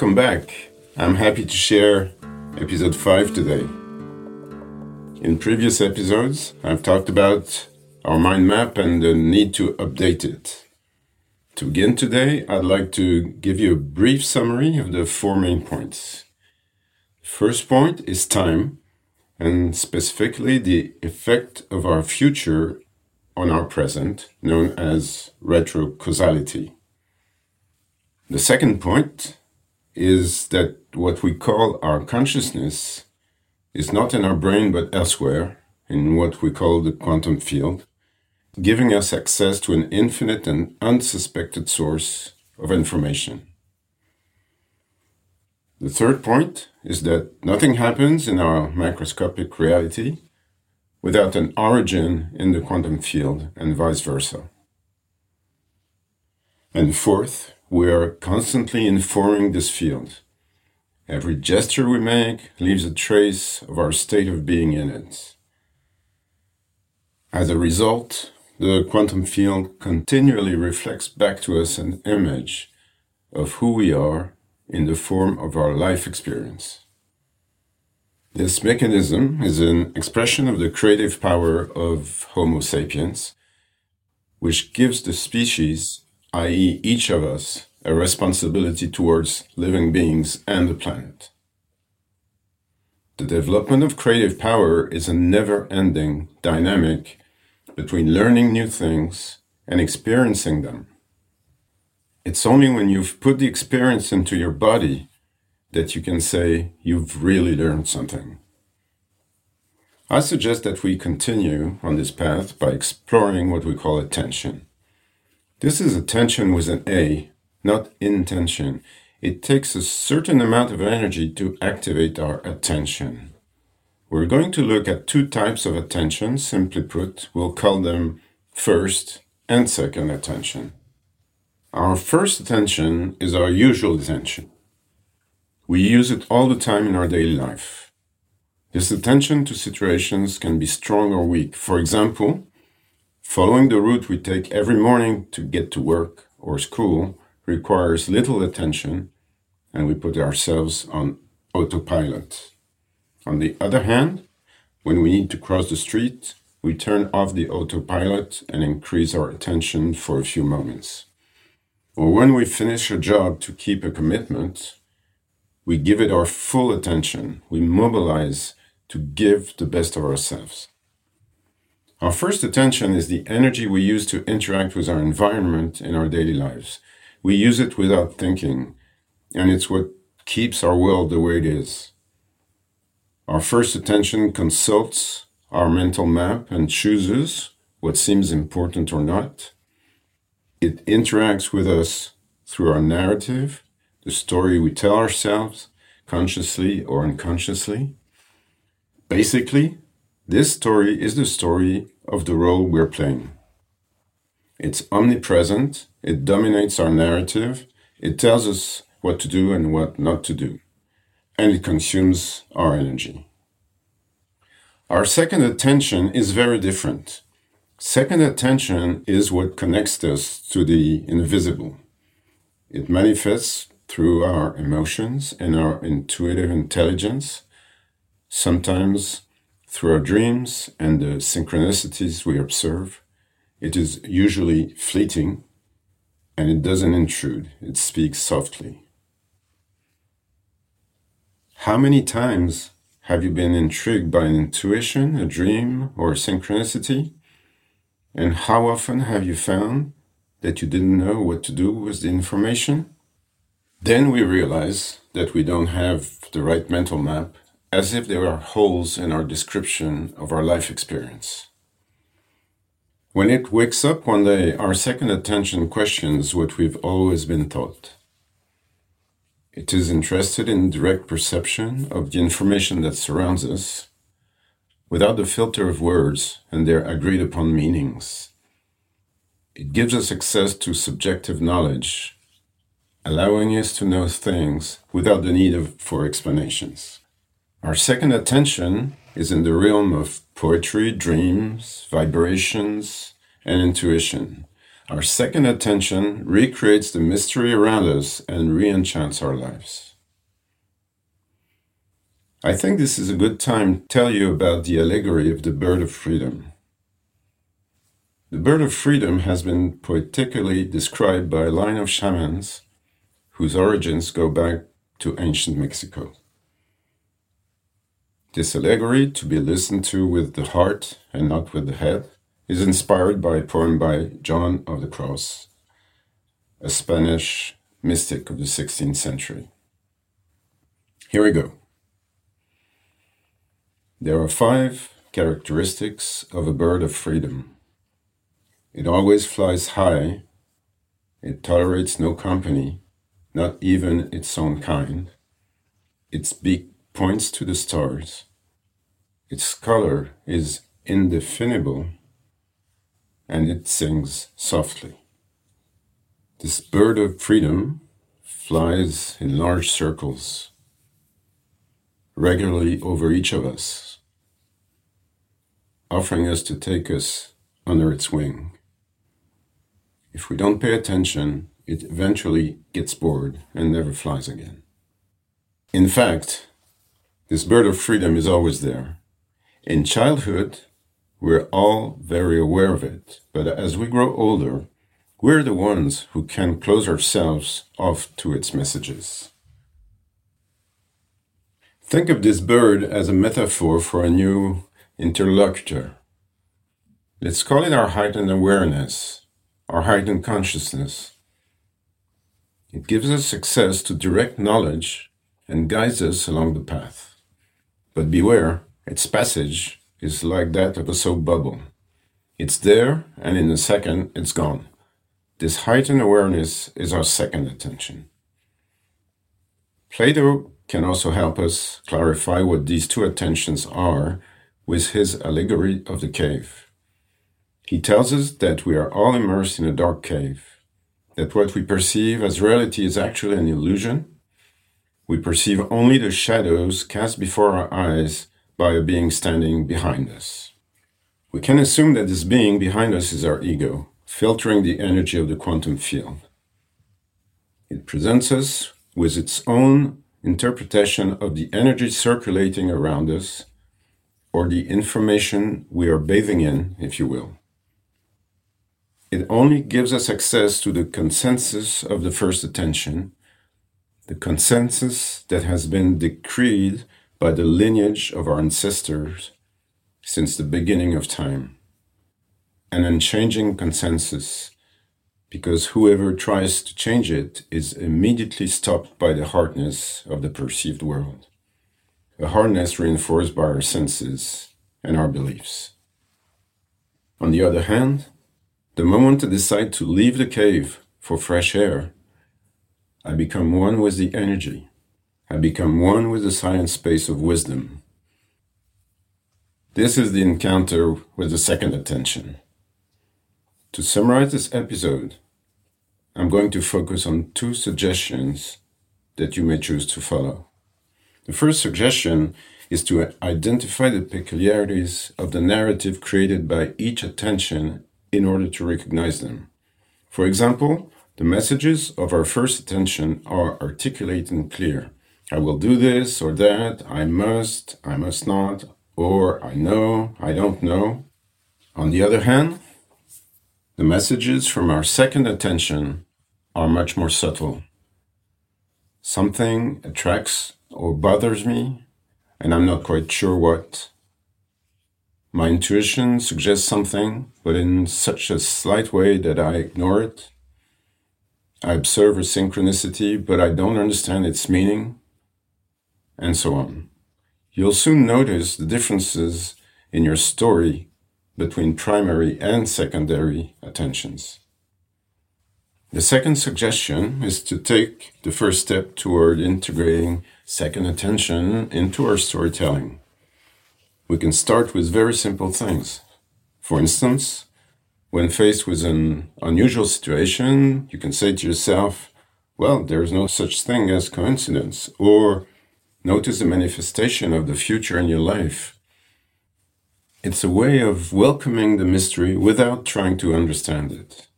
Welcome back. I'm happy to share episode 5 today. In previous episodes, I've talked about our mind map and the need to update it. To begin today, I'd like to give you a brief summary of the four main points. First point is time, and specifically the effect of our future on our present, known as retrocausality. The second point is that what we call our consciousness is not in our brain but elsewhere, in what we call the quantum field, giving us access to an infinite and unsuspected source of information. The third point is that nothing happens in our macroscopic reality without an origin in the quantum field and vice versa. And fourth, we are constantly informing this field. Every gesture we make leaves a trace of our state of being in it. As a result, the quantum field continually reflects back to us an image of who we are in the form of our life experience. This mechanism is an expression of the creative power of Homo sapiens, which gives the species i.e., each of us, a responsibility towards living beings and the planet. The development of creative power is a never ending dynamic between learning new things and experiencing them. It's only when you've put the experience into your body that you can say you've really learned something. I suggest that we continue on this path by exploring what we call attention. This is attention with an A, not intention. It takes a certain amount of energy to activate our attention. We're going to look at two types of attention, simply put, we'll call them first and second attention. Our first attention is our usual attention. We use it all the time in our daily life. This attention to situations can be strong or weak. For example, Following the route we take every morning to get to work or school requires little attention and we put ourselves on autopilot. On the other hand, when we need to cross the street, we turn off the autopilot and increase our attention for a few moments. Or when we finish a job to keep a commitment, we give it our full attention. We mobilize to give the best of ourselves. Our first attention is the energy we use to interact with our environment in our daily lives. We use it without thinking, and it's what keeps our world the way it is. Our first attention consults our mental map and chooses what seems important or not. It interacts with us through our narrative, the story we tell ourselves, consciously or unconsciously. Basically, this story is the story of the role we're playing. It's omnipresent, it dominates our narrative, it tells us what to do and what not to do, and it consumes our energy. Our second attention is very different. Second attention is what connects us to the invisible. It manifests through our emotions and our intuitive intelligence, sometimes through our dreams and the synchronicities we observe, it is usually fleeting and it doesn't intrude, it speaks softly. How many times have you been intrigued by an intuition, a dream, or a synchronicity? And how often have you found that you didn't know what to do with the information? Then we realize that we don't have the right mental map as if there are holes in our description of our life experience. When it wakes up one day, our second attention questions what we've always been taught. It is interested in direct perception of the information that surrounds us without the filter of words and their agreed upon meanings. It gives us access to subjective knowledge, allowing us to know things without the need of, for explanations. Our second attention is in the realm of poetry, dreams, vibrations, and intuition. our second attention recreates the mystery around us and re enchants our lives. I think this is a good time to tell you about the allegory of the bird of freedom. The bird of freedom has been poetically described by a line of shamans whose origins go back to ancient Mexico. This allegory, to be listened to with the heart and not with the head, is inspired by a poem by John of the Cross, a Spanish mystic of the 16th century. Here we go. There are five characteristics of a bird of freedom. It always flies high. It tolerates no company, not even its own kind. Its beak points to the stars. Its color is indefinable, and it sings softly. This bird of freedom flies in large circles, regularly over each of us offering us to take us under its wing. If we don't pay attention, it eventually gets bored and never flies again. In fact, this bird of freedom is always there. In childhood, we're all very aware of it, but as we grow older, we're the ones who can close ourselves off to its messages. Think of this bird as a metaphor for a new interlocutor. Let's call it our heightened awareness, our heightened consciousness. It gives us access to direct knowledge and guides us along the path. But beware, its passage is like that of a soap bubble. It's there, and in a second, it's gone. This heightened awareness is our second attention. Plato can also help us clarify what these two attentions are with his allegory of the cave. He tells us that we are all immersed in a dark cave, that what we perceive as reality is actually an illusion. We perceive only the shadows cast before our eyes by a being standing behind us. We can assume that this being behind us is our ego, filtering the energy of the quantum field. It presents us with its own interpretation of the energy circulating around us or the information we are bathing in, if you will. It only gives us access to the consensus of the first attention, the consensus that has been decreed by the lineage of our ancestors since the beginning of time. An unchanging consensus, because whoever tries to change it is immediately stopped by the hardness of the perceived world a hardness reinforced by our senses and our beliefs. On the other hand, the moment I decide to leave the cave for fresh air, I become one with the energy. I become one with the silent space of wisdom. This is the encounter with the second attention. To summarize this episode, I'm going to focus on two suggestions that you may choose to follow. The first suggestion is to identify the peculiarities of the narrative created by each attention in order to recognize them. For example, the messages of our first attention are articulate and clear. I will do this or that, I must, I must not, or I know, I don't know. On the other hand, the messages from our second attention are much more subtle. Something attracts or bothers me, and I'm not quite sure what. My intuition suggests something, but in such a slight way that I ignore it. I observe a synchronicity, but I don't understand its meaning, and so on. You'll soon notice the differences in your story between primary and secondary attentions. The second suggestion is to take the first step toward integrating second attention into our storytelling. We can start with very simple things. For instance, when faced with an unusual situation, you can say to yourself, well, there's no such thing as coincidence, or notice the manifestation of the future in your life. It's a way of welcoming the mystery without trying to understand it.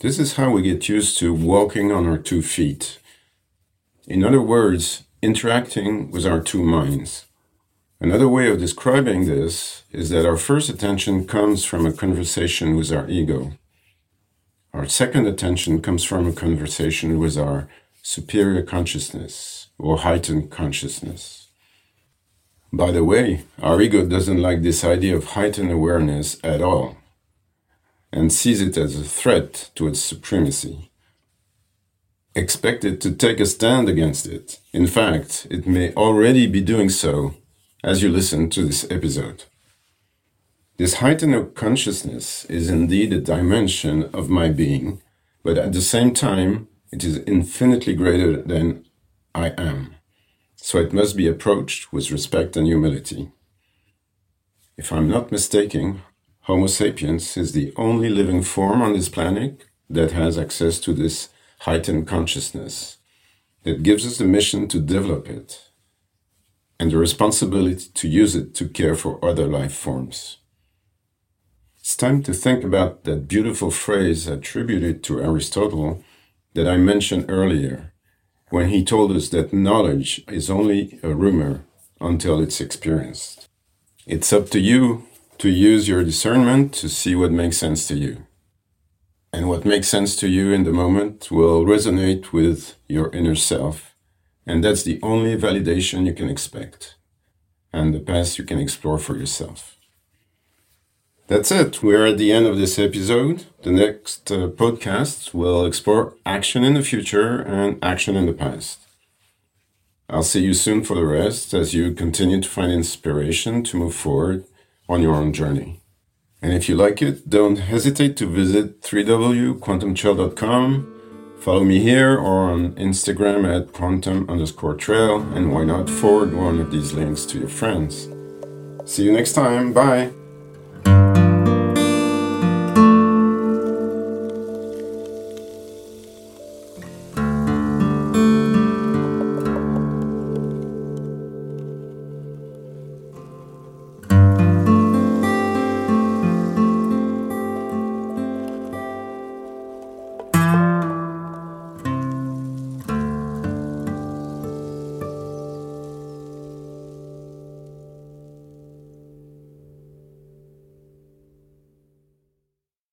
This is how we get used to walking on our two feet. In other words, interacting with our two minds. Another way of describing this is that our first attention comes from a conversation with our ego. Our second attention comes from a conversation with our superior consciousness or heightened consciousness. By the way, our ego doesn't like this idea of heightened awareness at all and sees it as a threat to its supremacy. Expect it to take a stand against it. In fact, it may already be doing so as you listen to this episode. This heightened consciousness is indeed a dimension of my being, but at the same time, it is infinitely greater than I am. So it must be approached with respect and humility. If I'm not mistaken, Homo sapiens is the only living form on this planet that has access to this heightened consciousness that gives us the mission to develop it and the responsibility to use it to care for other life forms. It's time to think about that beautiful phrase attributed to Aristotle that I mentioned earlier when he told us that knowledge is only a rumor until it's experienced. It's up to you to use your discernment to see what makes sense to you. And what makes sense to you in the moment will resonate with your inner self. And that's the only validation you can expect and the path you can explore for yourself. That's it. We're at the end of this episode. The next uh, podcast will explore action in the future and action in the past. I'll see you soon for the rest as you continue to find inspiration to move forward on your own journey. And if you like it, don't hesitate to visit www.quantumtrail.com. Follow me here or on Instagram at quantum underscore trail, and why not forward one of these links to your friends. See you next time. Bye.